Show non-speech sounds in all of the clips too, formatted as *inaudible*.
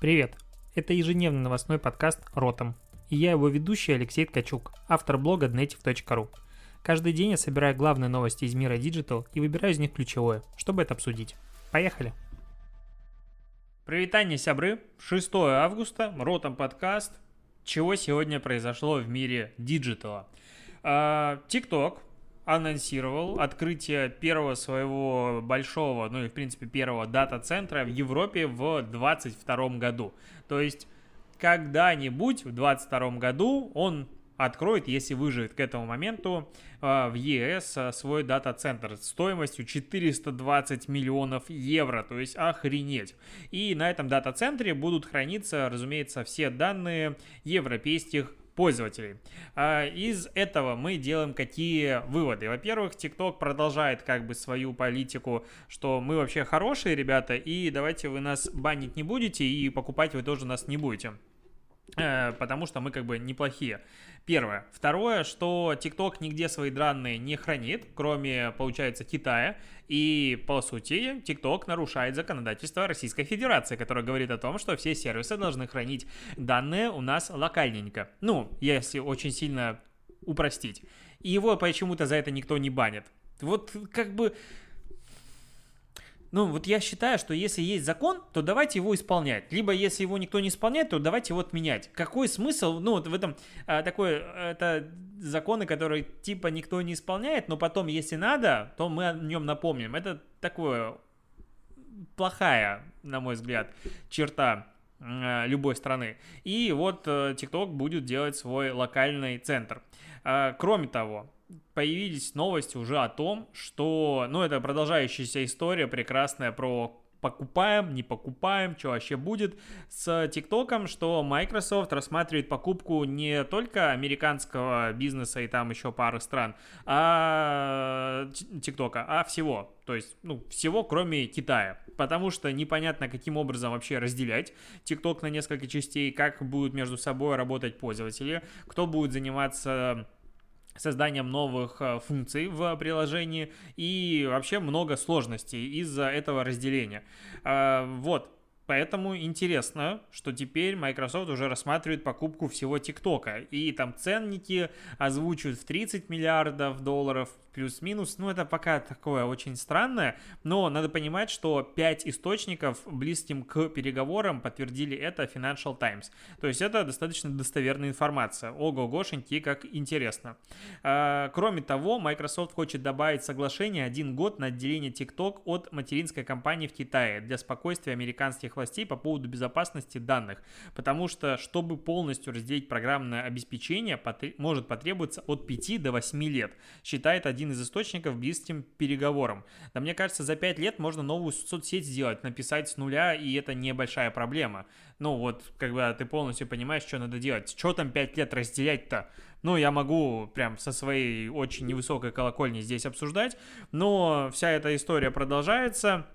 Привет! Это ежедневный новостной подкаст «Ротом». И я его ведущий Алексей Ткачук, автор блога dnative.ru. Каждый день я собираю главные новости из мира digital и выбираю из них ключевое, чтобы это обсудить. Поехали! Прывітанне, сябры! 6 августа, Ротом подкаст. Чего сегодня произошло в мире digital а? TikTok анонсировал открытие первого своего большого, ну и в принципе первого дата-центра в Европе в 2022 году. То есть когда-нибудь в 2022 году он откроет, если выживет к этому моменту, э, в ЕС э, свой дата-центр стоимостью 420 миллионов евро, то есть охренеть. И на этом дата-центре будут храниться, разумеется, все данные европейских пользователей. А, из этого мы делаем какие выводы? Во-первых, TikTok продолжает как бы свою политику, что мы вообще хорошие ребята, и давайте вы нас банить не будете, и покупать вы тоже нас не будете. Э, потому что мы как бы неплохие. Первое. Второе, что TikTok нигде свои данные не хранит, кроме, получается, Китая. И, по сути, TikTok нарушает законодательство Российской Федерации, которое говорит о том, что все сервисы должны хранить данные у нас локальненько. Ну, если очень сильно упростить. И его почему-то за это никто не банит. Вот как бы ну, вот я считаю, что если есть закон, то давайте его исполнять. Либо если его никто не исполняет, то давайте его отменять. Какой смысл, ну, вот в этом а, такой, это законы, которые типа никто не исполняет, но потом, если надо, то мы о нем напомним. Это такое плохая, на мой взгляд, черта любой страны. И вот э, TikTok будет делать свой локальный центр. А, кроме того, появились новости уже о том, что, ну, это продолжающаяся история прекрасная про покупаем, не покупаем, что вообще будет с ТикТоком, что Microsoft рассматривает покупку не только американского бизнеса и там еще пары стран, а ТикТока, а всего. То есть, ну, всего, кроме Китая. Потому что непонятно, каким образом вообще разделять ТикТок на несколько частей, как будут между собой работать пользователи, кто будет заниматься созданием новых э, функций в приложении и вообще много сложностей из-за этого разделения. А, вот, Поэтому интересно, что теперь Microsoft уже рассматривает покупку всего ТикТока. И там ценники озвучивают в 30 миллиардов долларов, плюс-минус. Ну, это пока такое очень странное, но надо понимать, что 5 источников близким к переговорам подтвердили это Financial Times. То есть это достаточно достоверная информация. Ого-гошеньки, как интересно. А, кроме того, Microsoft хочет добавить соглашение один год на отделение TikTok от материнской компании в Китае для спокойствия американских властей по поводу безопасности данных. Потому что, чтобы полностью разделить программное обеспечение, может потребоваться от 5 до 8 лет, считает один из источников близким переговорам. Да мне кажется, за 5 лет можно новую соцсеть сделать, написать с нуля, и это небольшая проблема. Ну вот, когда ты полностью понимаешь, что надо делать. Что там 5 лет разделять-то? Ну, я могу прям со своей очень невысокой колокольни здесь обсуждать, но вся эта история продолжается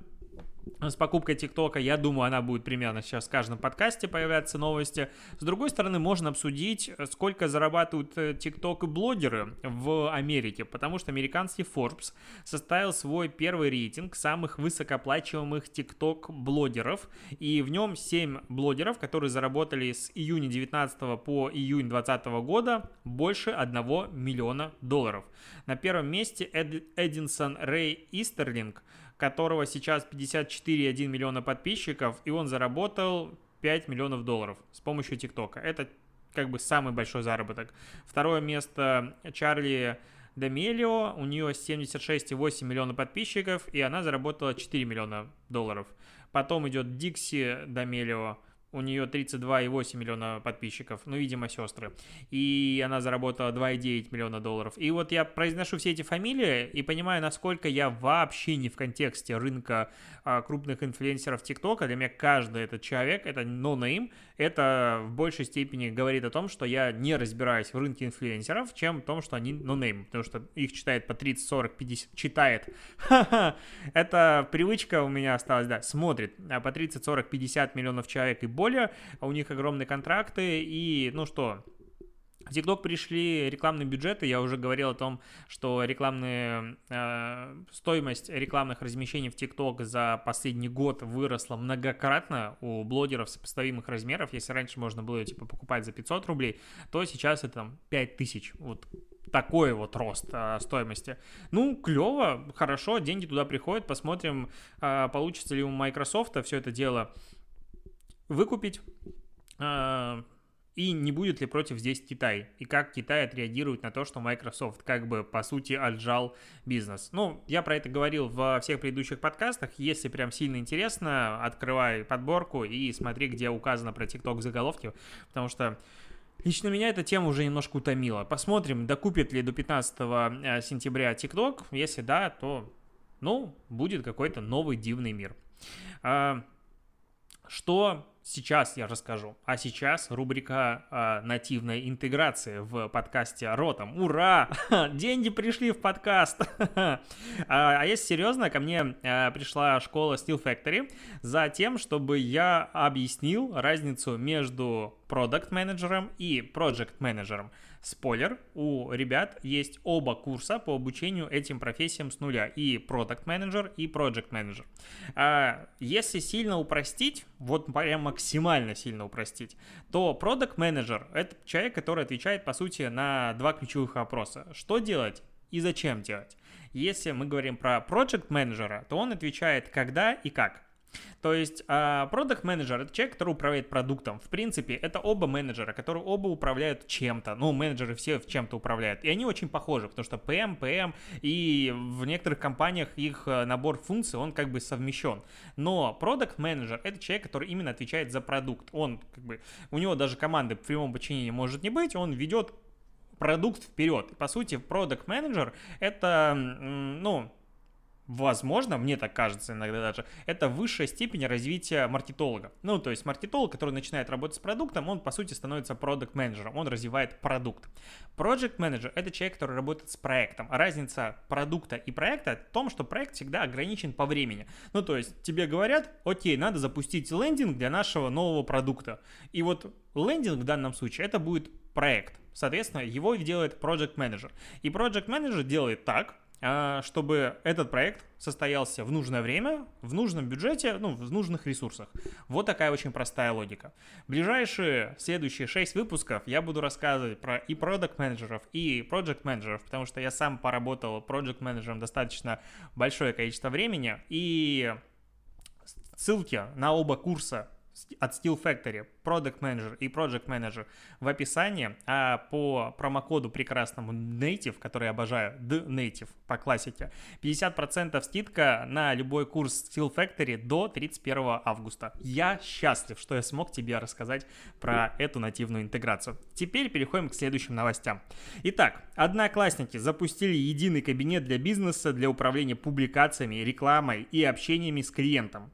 с покупкой ТикТока. Я думаю, она будет примерно сейчас в каждом подкасте появляться новости. С другой стороны, можно обсудить, сколько зарабатывают э, ТикТок блогеры в Америке, потому что американский Forbes составил свой первый рейтинг самых высокооплачиваемых ТикТок блогеров, и в нем 7 блогеров, которые заработали с июня 19 по июнь 20 года больше 1 миллиона долларов. На первом месте Эд, Эдинсон Рэй Истерлинг – которого сейчас 54,1 миллиона подписчиков, и он заработал 5 миллионов долларов с помощью ТикТока. Это как бы самый большой заработок. Второе место Чарли Демелио, у нее 76,8 миллиона подписчиков, и она заработала 4 миллиона долларов. Потом идет Дикси Демелио, у нее 32,8 миллиона подписчиков, ну, видимо, сестры. И она заработала 2,9 миллиона долларов. И вот я произношу все эти фамилии и понимаю, насколько я вообще не в контексте рынка а, крупных инфлюенсеров ТикТока. Для меня каждый этот человек, это no-name, это в большей степени говорит о том, что я не разбираюсь в рынке инфлюенсеров, чем в том, что они no-name, потому что их читает по 30, 40, 50, читает. Это привычка у меня осталась, да, смотрит а по 30, 40, 50 миллионов человек и более, а у них огромные контракты, и, ну что, В TikTok пришли рекламные бюджеты. Я уже говорил о том, что рекламные, э, стоимость рекламных размещений в TikTok за последний год выросла многократно у блогеров сопоставимых размеров. Если раньше можно было типа покупать за 500 рублей, то сейчас это там 5000. Вот такой вот рост а, стоимости. Ну, клево, хорошо, деньги туда приходят, посмотрим, а, получится ли у Microsoft все это дело выкупить. А, и не будет ли против здесь Китай? И как Китай отреагирует на то, что Microsoft как бы по сути отжал бизнес? Ну, я про это говорил во всех предыдущих подкастах. Если прям сильно интересно, открывай подборку и смотри, где указано про TikTok в заголовке, потому что Лично меня эта тема уже немножко утомила. Посмотрим, докупит ли до 15 э, сентября TikTok. Если да, то, ну, будет какой-то новый дивный мир. А, что сейчас я расскажу. А сейчас рубрика э, нативной интеграции в подкасте Ротом. Ура! *laughs* Деньги пришли в подкаст! *laughs* а, а если серьезно, ко мне э, пришла школа Steel Factory за тем, чтобы я объяснил разницу между продукт-менеджером и проект-менеджером. Спойлер, у ребят есть оба курса по обучению этим профессиям с нуля. И продукт менеджер и project менеджер. А если сильно упростить, вот прям максимально сильно упростить, то продукт менеджер это человек, который отвечает, по сути, на два ключевых вопроса. Что делать и зачем делать? Если мы говорим про project менеджера, то он отвечает когда и как. То есть продукт менеджер это человек, который управляет продуктом. В принципе, это оба менеджера, которые оба управляют чем-то. Ну, менеджеры все в чем-то управляют. И они очень похожи, потому что PM, PM и в некоторых компаниях их э, набор функций, он как бы совмещен. Но продукт менеджер это человек, который именно отвечает за продукт. Он как бы, у него даже команды в прямом подчинении может не быть, он ведет продукт вперед. По сути, продукт менеджер это, ну, возможно, мне так кажется иногда даже, это высшая степень развития маркетолога. Ну, то есть маркетолог, который начинает работать с продуктом, он, по сути, становится продукт менеджером он развивает продукт. Project менеджер это человек, который работает с проектом. Разница продукта и проекта в том, что проект всегда ограничен по времени. Ну, то есть тебе говорят, окей, надо запустить лендинг для нашего нового продукта. И вот лендинг в данном случае это будет проект. Соответственно, его делает Project менеджер И Project менеджер делает так, чтобы этот проект состоялся в нужное время, в нужном бюджете, ну, в нужных ресурсах. Вот такая очень простая логика. Ближайшие следующие 6 выпусков я буду рассказывать про и продукт менеджеров и project менеджеров, потому что я сам поработал project менеджером достаточно большое количество времени, и ссылки на оба курса от Steel Factory, Product Manager и Project Manager в описании, а по промокоду прекрасному Native, который я обожаю, The Native по классике, 50% скидка на любой курс Steel Factory до 31 августа. Я счастлив, что я смог тебе рассказать про эту нативную интеграцию. Теперь переходим к следующим новостям. Итак, одноклассники запустили единый кабинет для бизнеса для управления публикациями, рекламой и общениями с клиентом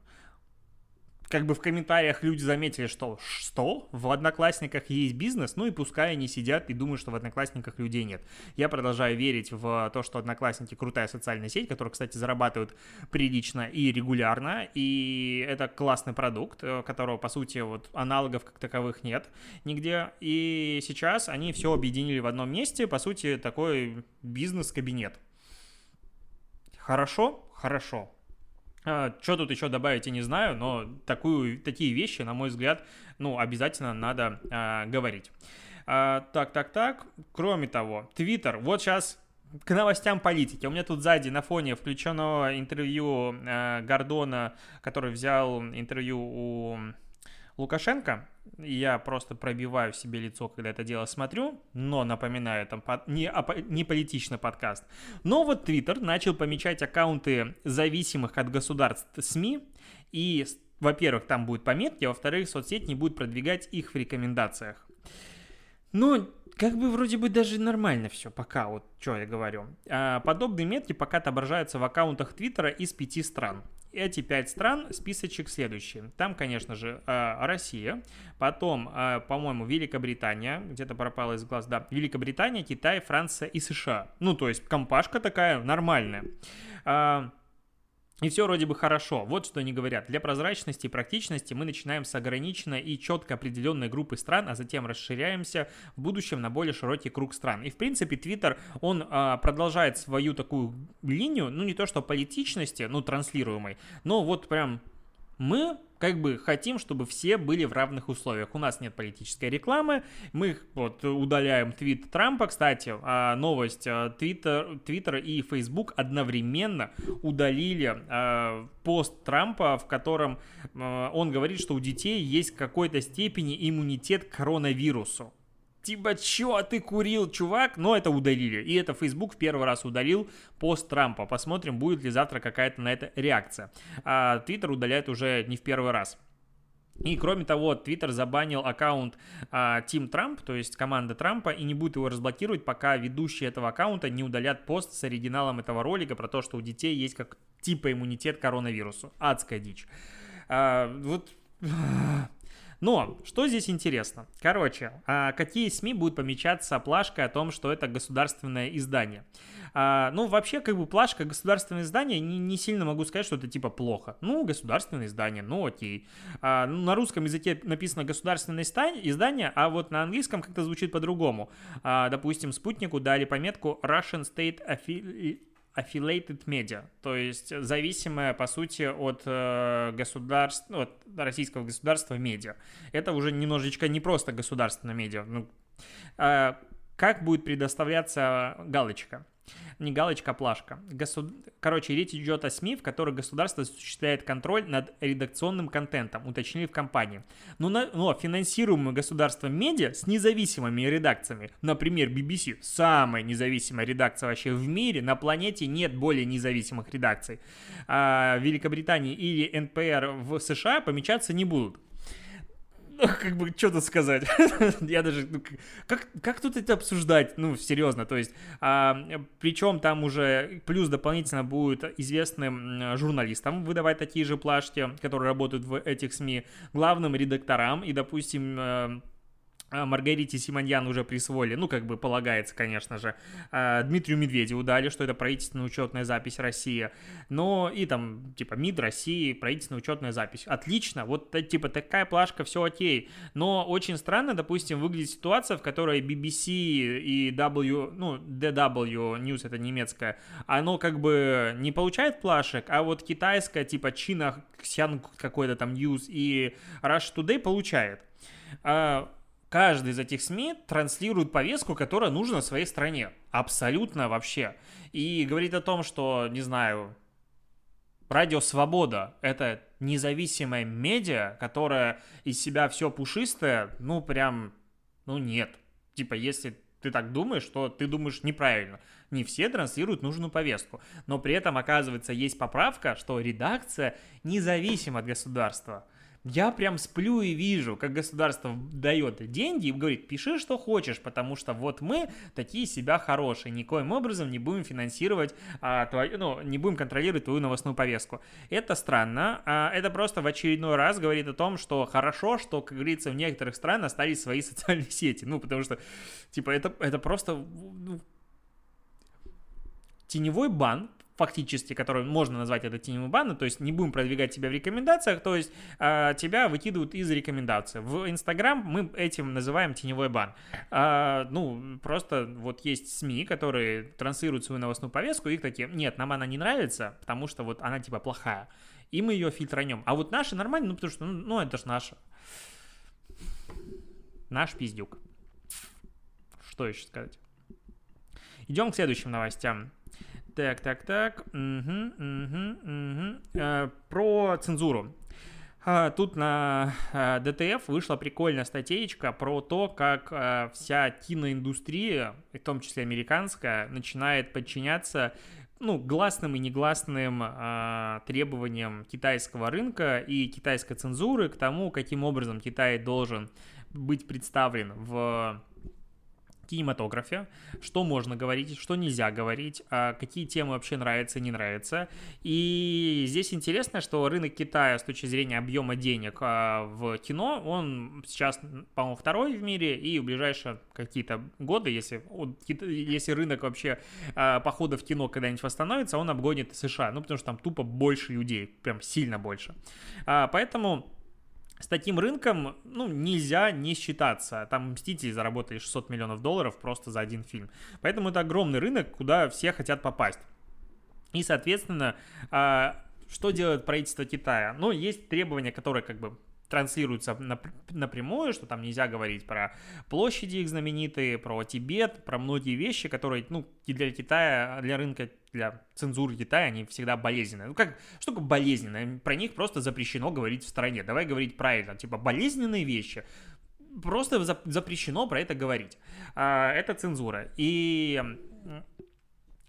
как бы в комментариях люди заметили, что что? В Одноклассниках есть бизнес, ну и пускай они сидят и думают, что в Одноклассниках людей нет. Я продолжаю верить в то, что Одноклассники крутая социальная сеть, которая, кстати, зарабатывает прилично и регулярно, и это классный продукт, э, которого, по сути, вот аналогов как таковых нет нигде, и сейчас они все объединили в одном месте, по сути, такой бизнес-кабинет. Хорошо? Хорошо. А, что тут еще добавить, я не знаю, но такую, такие вещи, на мой взгляд, ну, обязательно надо а, говорить. А, так, так, так. Кроме того, Твиттер. Вот сейчас к новостям политики. У меня тут сзади на фоне включенного интервью э, Гордона, который взял интервью у Лукашенко, я просто пробиваю себе лицо, когда это дело смотрю, но напоминаю, это не, не политичный подкаст. Но вот Твиттер начал помечать аккаунты зависимых от государств СМИ, и, во-первых, там будет пометки, а во-вторых, соцсеть не будет продвигать их в рекомендациях. Ну, как бы вроде бы даже нормально все, пока, вот что я говорю. А, подобные метки пока отображаются в аккаунтах Твиттера из пяти стран эти пять стран, списочек следующий. Там, конечно же, э, Россия, потом, э, по-моему, Великобритания, где-то пропала из глаз, да, Великобритания, Китай, Франция и США. Ну, то есть компашка такая нормальная. И все вроде бы хорошо. Вот что они говорят. Для прозрачности и практичности мы начинаем с ограниченной и четко определенной группы стран, а затем расширяемся в будущем на более широкий круг стран. И в принципе Twitter, он а, продолжает свою такую линию, ну не то что политичности, ну транслируемой, но вот прям мы как бы хотим, чтобы все были в равных условиях. У нас нет политической рекламы, мы вот удаляем твит Трампа. Кстати, а, новость, Твиттер, Твиттер и Фейсбук одновременно удалили а, пост Трампа, в котором а, он говорит, что у детей есть в какой-то степени иммунитет к коронавирусу типа, чё, ты курил, чувак? Но это удалили. И это Facebook в первый раз удалил пост Трампа. Посмотрим, будет ли завтра какая-то на это реакция. А Twitter удаляет уже не в первый раз. И кроме того, Twitter забанил аккаунт а, Team Trump, то есть команда Трампа, и не будет его разблокировать, пока ведущие этого аккаунта не удалят пост с оригиналом этого ролика про то, что у детей есть как типа иммунитет к коронавирусу. Адская дичь. А, вот но, что здесь интересно? Короче, а какие СМИ будут помечаться плашкой о том, что это государственное издание? А, ну, вообще, как бы плашка государственное издание, не, сильно могу сказать, что это типа плохо. Ну, государственное издание, ну окей. А, ну, на русском языке написано государственное издание, а вот на английском как-то звучит по-другому. Допустим, спутнику дали пометку Russian State Affiliate affiliated media, то есть зависимая, по сути, от э, государств, от российского государства медиа. Это уже немножечко не просто государственное медиа. Ну, э, как будет предоставляться галочка? Не галочка, а плашка. Госуд... Короче, речь идет о СМИ, в которых государство осуществляет контроль над редакционным контентом, уточнили в компании. Но, на... Но финансируемые государством медиа с независимыми редакциями, например, BBC, самая независимая редакция вообще в мире, на планете нет более независимых редакций, а в Великобритании или НПР в США помечаться не будут. Как бы, что тут сказать? *laughs* Я даже, ну, как, как тут это обсуждать? Ну, серьезно, то есть, а, причем там уже плюс дополнительно будет известным журналистам выдавать такие же плашки, которые работают в этих СМИ, главным редакторам и, допустим, э, Маргарите Симоньян уже присвоили, ну, как бы полагается, конечно же, а, Дмитрию Медведеву дали, что это правительственная учетная запись России, но и там, типа, МИД России, правительственная учетная запись. Отлично, вот, э, типа, такая плашка, все окей, но очень странно, допустим, выглядит ситуация, в которой BBC и W, ну, DW News, это немецкая, оно как бы не получает плашек, а вот китайская, типа, Чина, Ксян какой-то там News и Rush Today получает. Каждый из этих СМИ транслирует повестку, которая нужна своей стране. Абсолютно вообще. И говорит о том, что, не знаю, Радио Свобода — это независимая медиа, которая из себя все пушистое, ну, прям, ну, нет. Типа, если ты так думаешь, то ты думаешь неправильно. Не все транслируют нужную повестку. Но при этом, оказывается, есть поправка, что редакция независима от государства. Я прям сплю и вижу, как государство дает деньги и говорит, пиши, что хочешь, потому что вот мы такие себя хорошие, никоим образом не будем финансировать, а, твою, ну, не будем контролировать твою новостную повестку. Это странно, а, это просто в очередной раз говорит о том, что хорошо, что, как говорится, в некоторых странах остались свои социальные *laughs* сети, ну, потому что, типа, это, это просто ну, теневой бан фактически, который можно назвать это теневым баном, то есть не будем продвигать тебя в рекомендациях, то есть э, тебя выкидывают из рекомендаций. В Инстаграм мы этим называем теневой бан. Э, ну, просто вот есть СМИ, которые транслируют свою новостную повестку, их такие, нет, нам она не нравится, потому что вот она типа плохая, и мы ее фильтранем. А вот наши нормально, ну, потому что, ну, ну это же наша. Наш пиздюк. Что еще сказать? Идем к следующим новостям. Так, так, так. Угу, угу, угу. Э, про цензуру. А, тут на а, ДТФ вышла прикольная статейка про то, как а, вся киноиндустрия, в том числе американская, начинает подчиняться ну, гласным и негласным э, требованиям китайского рынка и китайской цензуры к тому, каким образом Китай должен быть представлен в кинематографе, что можно говорить, что нельзя говорить, а какие темы вообще нравятся, не нравятся. И здесь интересно, что рынок Китая с точки зрения объема денег а, в кино, он сейчас, по-моему, второй в мире, и в ближайшие какие-то годы, если, если рынок вообще а, похода в кино когда-нибудь восстановится, он обгонит США, ну, потому что там тупо больше людей, прям сильно больше. Поэтому с таким рынком, ну, нельзя не считаться. Там Мстители заработали 600 миллионов долларов просто за один фильм. Поэтому это огромный рынок, куда все хотят попасть. И, соответственно, а, что делает правительство Китая? Ну, есть требования, которые как бы транслируются напрямую, что там нельзя говорить про площади их знаменитые, про Тибет, про многие вещи, которые, ну, для Китая, для рынка, для цензуры Китая, они всегда болезненные. Ну, как, что такое болезненное? Про них просто запрещено говорить в стране. Давай говорить правильно, типа, болезненные вещи, просто запрещено про это говорить. А, это цензура. И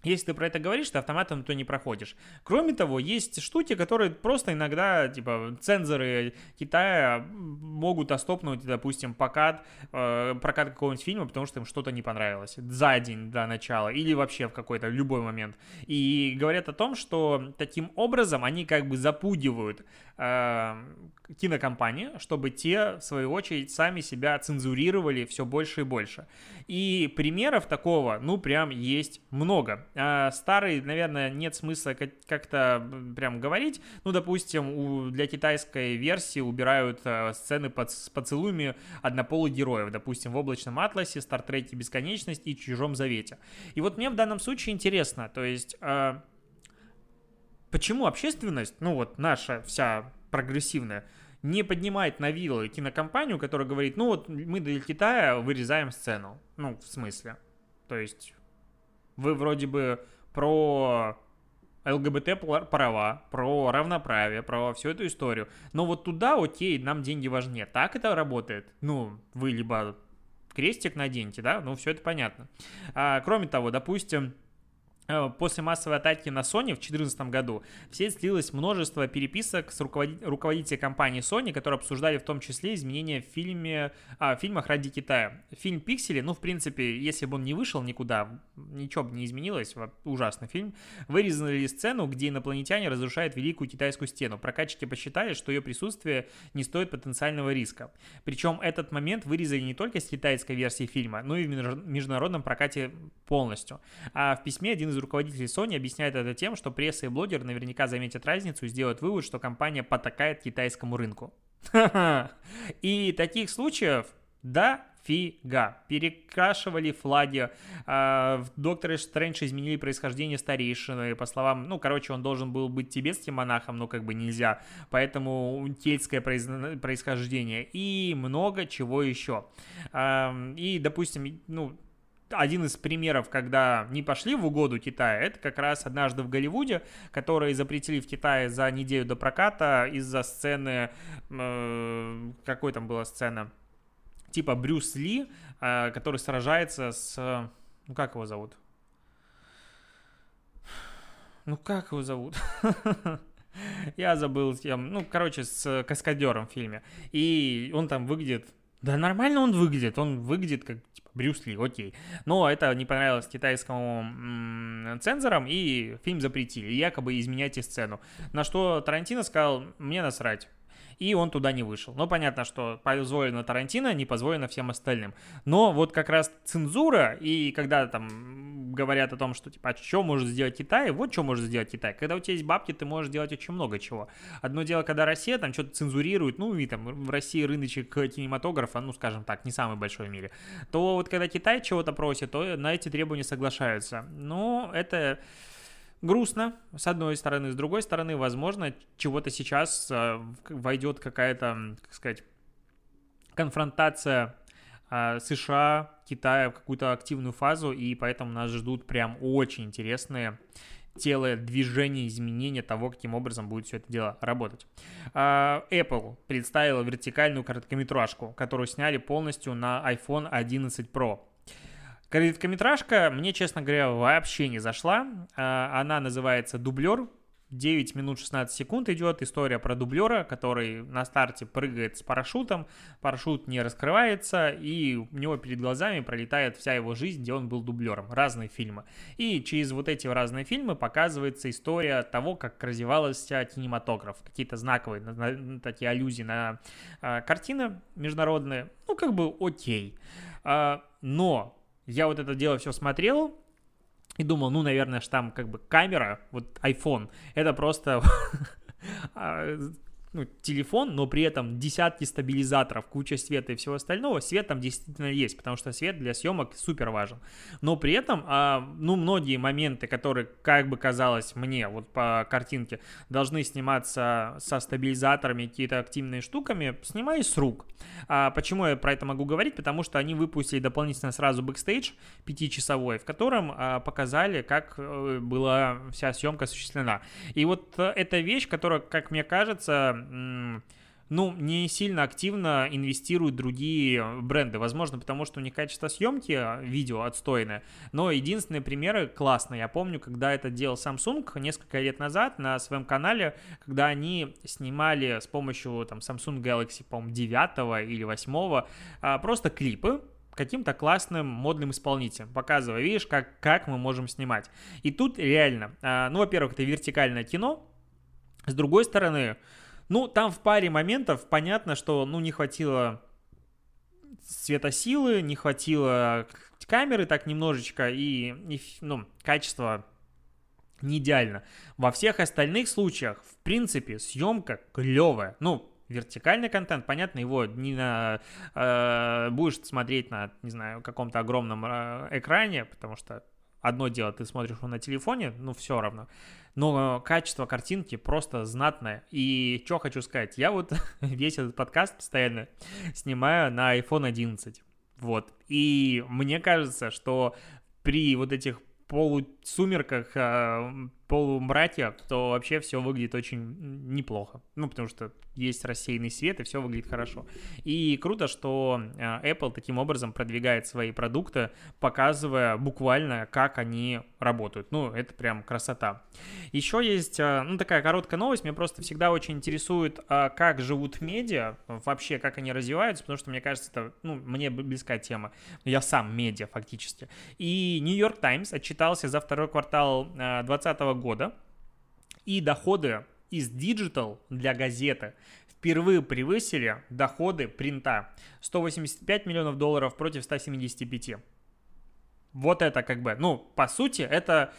если ты про это говоришь, ты автоматом то не проходишь. Кроме того, есть штуки, которые просто иногда, типа, цензоры Китая могут остопнуть, допустим, покат, э, прокат какого-нибудь фильма, потому что им что-то не понравилось за день до начала или вообще в какой-то любой момент. И говорят о том, что таким образом они как бы запугивают э, кинокомпании, чтобы те, в свою очередь, сами себя цензурировали все больше и больше. И примеров такого, ну, прям есть много. А старый, наверное, нет смысла как-то прям говорить. Ну, допустим, для китайской версии убирают а, сцены под, с поцелуями однополых героев. Допустим, в «Облачном атласе», «Стартреке. Бесконечность» и «Чужом завете». И вот мне в данном случае интересно, то есть... А, почему общественность, ну вот наша вся прогрессивная, не поднимает на вилы кинокомпанию, которая говорит, ну вот мы для Китая вырезаем сцену. Ну, в смысле. То есть вы вроде бы про ЛГБТ права, про равноправие, про всю эту историю. Но вот туда, окей, нам деньги важнее. Так это работает. Ну, вы либо крестик наденьте, да, ну все это понятно. А, кроме того, допустим, после массовой атаки на Sony в 2014 году в сеть слилось множество переписок с руководителями руководителями компании Sony, которые обсуждали в том числе изменения в фильме, а, в фильмах ради Китая. Фильм «Пиксели», ну, в принципе, если бы он не вышел никуда, ничего бы не изменилось, ужасный фильм. Вырезали сцену, где инопланетяне разрушают Великую Китайскую стену. Прокатчики посчитали, что ее присутствие не стоит потенциального риска. Причем этот момент вырезали не только с китайской версии фильма, но и в международном прокате полностью. А в письме один из руководителей Sony объясняет это тем, что пресса и блогеры наверняка заметят разницу и сделают вывод, что компания потакает китайскому рынку. *laughs* И таких случаев да, фига. Перекрашивали флаги. А, в Докторе Стрэндж изменили происхождение старейшины. По словам, ну, короче, он должен был быть тибетским монахом, но как бы нельзя. Поэтому кельтское происхождение. И много чего еще. И, допустим, ну, один из примеров, когда не пошли в угоду Китая, это как раз однажды в Голливуде, которые запретили в Китае за неделю до проката из-за сцены, э, какой там была сцена, типа Брюс Ли, э, который сражается с, ну как его зовут? Ну как его зовут? *laughs* Я забыл, ну, короче, с каскадером в фильме. И он там выглядит да нормально он выглядит, он выглядит как типа Брюс Ли, окей. Но это не понравилось китайскому цензорам, и фильм запретили, якобы изменяйте сцену. На что Тарантино сказал, мне насрать и он туда не вышел. Но понятно, что позволено Тарантино, не позволено всем остальным. Но вот как раз цензура, и когда там говорят о том, что типа, а что может сделать Китай, вот что может сделать Китай. Когда у тебя есть бабки, ты можешь делать очень много чего. Одно дело, когда Россия там что-то цензурирует, ну и там в России рыночек кинематографа, ну скажем так, не самый большой в мире, то вот когда Китай чего-то просит, то на эти требования соглашаются. Но это грустно, с одной стороны. С другой стороны, возможно, чего-то сейчас э, войдет какая-то, как сказать, конфронтация э, США, Китая в какую-то активную фазу, и поэтому нас ждут прям очень интересные телодвижения, изменения того, каким образом будет все это дело работать. А, Apple представила вертикальную короткометражку, которую сняли полностью на iPhone 11 Pro. Короткометражка мне, честно говоря, вообще не зашла. А, она называется «Дублер». 9 минут 16 секунд идет история про дублера, который на старте прыгает с парашютом, парашют не раскрывается, и у него перед глазами пролетает вся его жизнь, где он был дублером. Разные фильмы. И через вот эти разные фильмы показывается история того, как развивался кинематограф. Какие-то знаковые такие аллюзии на э, картины международные. Ну, как бы окей. А, но я вот это дело все смотрел, и думал, ну, наверное, что там как бы камера, вот iPhone, это просто *laughs* а, ну, телефон, но при этом десятки стабилизаторов, куча света и всего остального. Свет там действительно есть, потому что свет для съемок супер важен. Но при этом, а, ну, многие моменты, которые, как бы казалось мне, вот по картинке, должны сниматься со стабилизаторами, какие-то активные штуками, снимай с рук. А почему я про это могу говорить? Потому что они выпустили дополнительно сразу бэкстейдж пятичасовой, в котором а, показали, как э, была вся съемка осуществлена. И вот э, эта вещь, которая, как мне кажется, ну, не сильно активно инвестируют другие бренды. Возможно, потому что у них качество съемки а, видео отстойное. Но единственные примеры классные. Я помню, когда это делал Samsung несколько лет назад на своем канале, когда они снимали с помощью там Samsung Galaxy, по-моему, 9 или 8 а, просто клипы, каким-то классным модным исполнителем, показывая, видишь, как, как мы можем снимать. И тут реально, а, ну, во-первых, это вертикальное кино, с другой стороны, ну, там в паре моментов понятно, что, ну, не хватило светосилы, не хватило камеры так немножечко, и, и ну, качество не идеально. Во всех остальных случаях, в принципе, съемка клевая. Ну, вертикальный контент, понятно, его не на, э, будешь смотреть на, не знаю, каком-то огромном э, экране, потому что одно дело, ты смотришь его на телефоне, ну, все равно но качество картинки просто знатное. И что хочу сказать, я вот *laughs* весь этот подкаст постоянно снимаю на iPhone 11. Вот. И мне кажется, что при вот этих полусумерках, а, полумраке, то вообще все выглядит очень неплохо. Ну, потому что есть рассеянный свет, и все выглядит хорошо. И круто, что а, Apple таким образом продвигает свои продукты, показывая буквально, как они работают. Ну, это прям красота. Еще есть, а, ну, такая короткая новость. Меня просто всегда очень интересует, а, как живут медиа, вообще, как они развиваются, потому что, мне кажется, это, ну, мне близкая тема. Я сам медиа, фактически. И New York Times отчитался за второй квартал 2020 года, и доходы из Digital для газеты впервые превысили доходы принта 185 миллионов долларов против 175. Вот это как бы, ну, по сути, это,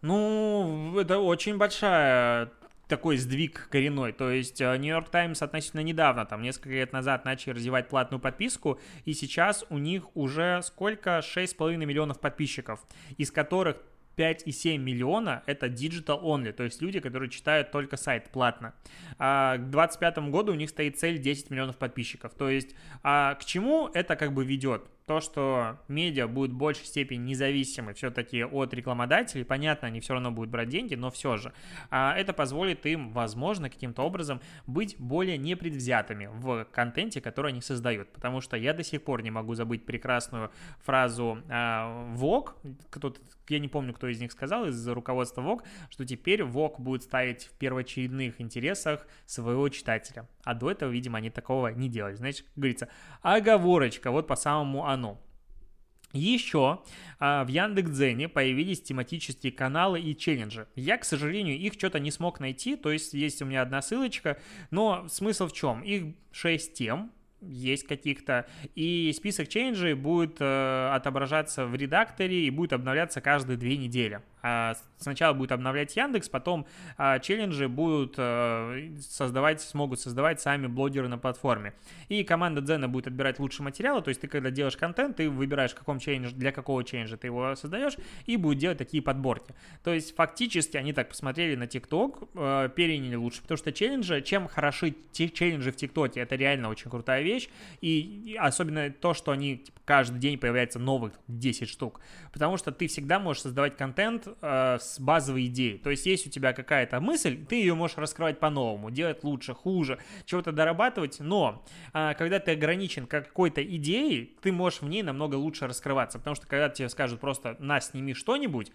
ну, это очень большая такой сдвиг коренной. То есть э, New York Times относительно недавно, там несколько лет назад начали развивать платную подписку, и сейчас у них уже сколько? 6,5 миллионов подписчиков, из которых 5,7 миллиона это digital only, то есть люди, которые читают только сайт платно. А к 2025 году у них стоит цель 10 миллионов подписчиков. То есть а к чему это как бы ведет? То, что медиа будет в большей степени независимы все-таки от рекламодателей, понятно, они все равно будут брать деньги, но все же, а это позволит им, возможно, каким-то образом быть более непредвзятыми в контенте, который они создают, потому что я до сих пор не могу забыть прекрасную фразу а, Vogue, кто я не помню, кто из них сказал, из руководства Vogue, что теперь Vogue будет ставить в первоочередных интересах своего читателя. А до этого, видимо, они такого не делали. Значит, говорится, оговорочка. Вот по самому оно. Еще а, в Яндекс.Дзене появились тематические каналы и челленджи. Я, к сожалению, их что-то не смог найти, то есть есть у меня одна ссылочка, но смысл в чем? Их 6 тем, есть каких-то, и список челленджей будет э, отображаться в редакторе и будет обновляться каждые две недели. А сначала будет обновлять Яндекс, потом а, челленджи будут а, создавать, смогут создавать сами блогеры на платформе. И команда Дзена будет отбирать лучшие материалы, то есть ты когда делаешь контент, ты выбираешь, в каком челлендж, для какого челленджа ты его создаешь, и будет делать такие подборки. То есть фактически они так посмотрели на ТикТок, э, переняли лучше, потому что челленджи, чем хороши челленджи в ТикТоке, это реально очень крутая вещь, и особенно то, что они типа, каждый день появляется новых 10 штук, потому что ты всегда можешь создавать контент э, с базовой идеей. То есть есть у тебя какая-то мысль, ты ее можешь раскрывать по-новому, делать лучше, хуже, чего-то дорабатывать, но э, когда ты ограничен какой-то идеей, ты можешь в ней намного лучше раскрываться, потому что когда тебе скажут просто «на, сними что-нибудь»,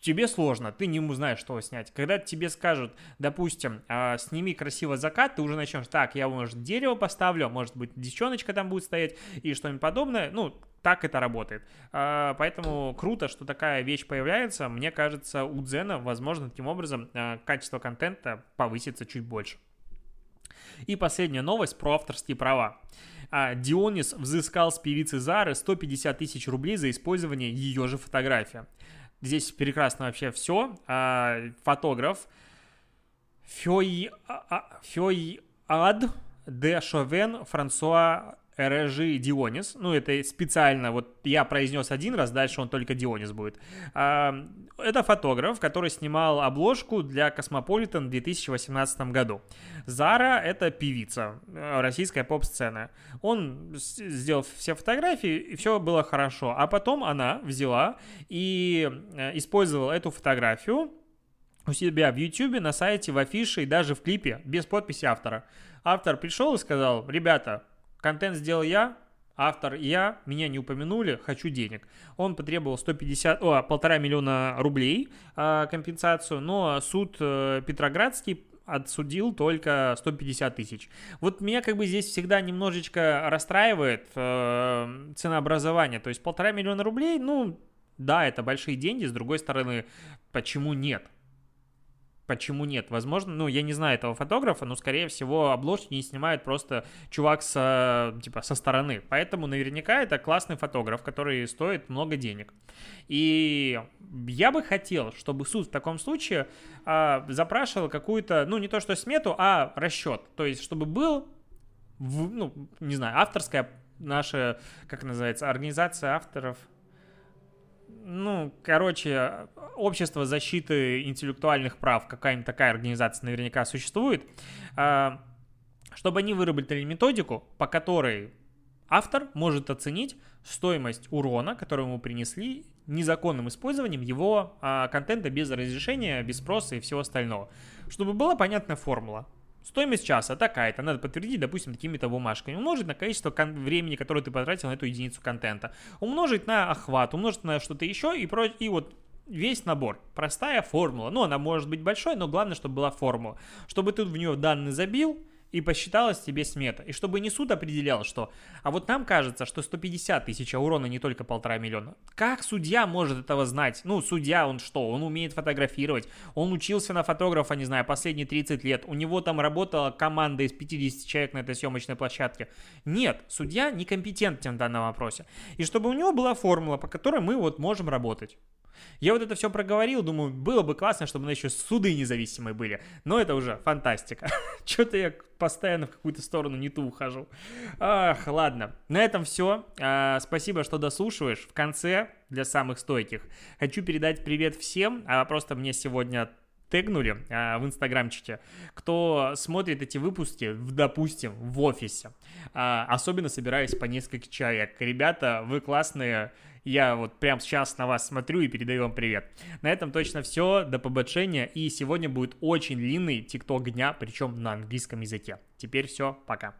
тебе сложно, ты не знаешь, что снять. Когда тебе скажут, допустим, э, сними красиво закат, ты уже начнешь, так, я, может, дерево поставлю, может быть, девчоночка там будет стоять и что-нибудь подобное. Ну, так это работает. Э, поэтому круто, что такая вещь появляется. Мне кажется, у Дзена, возможно, таким образом э, качество контента повысится чуть больше. И последняя новость про авторские права. А, Дионис взыскал с певицы Зары 150 тысяч рублей за использование ее же фотографии. Здесь прекрасно вообще все. А, фотограф Фёй, а, Фёй Ад де Шовен Франсуа Режи Дионис. Ну, это специально, вот я произнес один раз, дальше он только Дионис будет. А, это фотограф, который снимал обложку для Космополитен в 2018 году. Зара — это певица, э, российская поп-сцена. Он сделал все фотографии, и все было хорошо. А потом она взяла и э, использовала эту фотографию у себя в YouTube, на сайте, в афише и даже в клипе без подписи автора. Автор пришел и сказал, ребята, контент сделал я, автор я, меня не упомянули, хочу денег. Он потребовал 150, о, полтора миллиона рублей э, компенсацию, но суд э, Петроградский отсудил только 150 тысяч. Вот меня как бы здесь всегда немножечко расстраивает э, ценообразование. То есть полтора миллиона рублей, ну, да, это большие деньги, с другой стороны, почему нет? Почему нет? Возможно, ну, я не знаю этого фотографа, но, скорее всего, обложки не снимает просто чувак со, типа, со стороны. Поэтому наверняка это классный фотограф, который стоит много денег. И я бы хотел, чтобы суд в таком случае а, запрашивал какую-то, ну, не то что смету, а расчет. То есть, чтобы был, в, ну, не знаю, авторская наша, как называется, организация авторов, ну, короче, общество защиты интеллектуальных прав, какая-нибудь такая организация наверняка существует, а, чтобы они выработали методику, по которой автор может оценить стоимость урона, который ему принесли незаконным использованием его а, контента без разрешения, без спроса и всего остального. Чтобы была понятная формула. Стоимость часа такая-то, надо подтвердить, допустим, такими-то бумажками. Умножить на количество времени, которое ты потратил на эту единицу контента. Умножить на охват, умножить на что-то еще и, про... и вот весь набор. Простая формула. Ну, она может быть большой, но главное, чтобы была формула. Чтобы ты в нее данные забил, и посчиталась тебе смета. И чтобы не суд определял, что... А вот нам кажется, что 150 тысяч, а урона не только полтора миллиона. Как судья может этого знать? Ну, судья, он что? Он умеет фотографировать. Он учился на фотографа, не знаю, последние 30 лет. У него там работала команда из 50 человек на этой съемочной площадке. Нет, судья некомпетентен в данном вопросе. И чтобы у него была формула, по которой мы вот можем работать. Я вот это все проговорил, думаю, было бы классно, чтобы на еще суды независимые были. Но это уже фантастика. *laughs* Что-то я постоянно в какую-то сторону не ту ухожу. Ах, ладно. На этом все. А, спасибо, что дослушиваешь. В конце, для самых стойких, хочу передать привет всем. А просто мне сегодня тегнули а, в инстаграмчике, кто смотрит эти выпуски, в, допустим, в офисе. А, особенно собираюсь по несколько человек. Ребята, вы классные, я вот прямо сейчас на вас смотрю и передаю вам привет. На этом точно все. До побочения. И сегодня будет очень длинный тикток дня, причем на английском языке. Теперь все. Пока.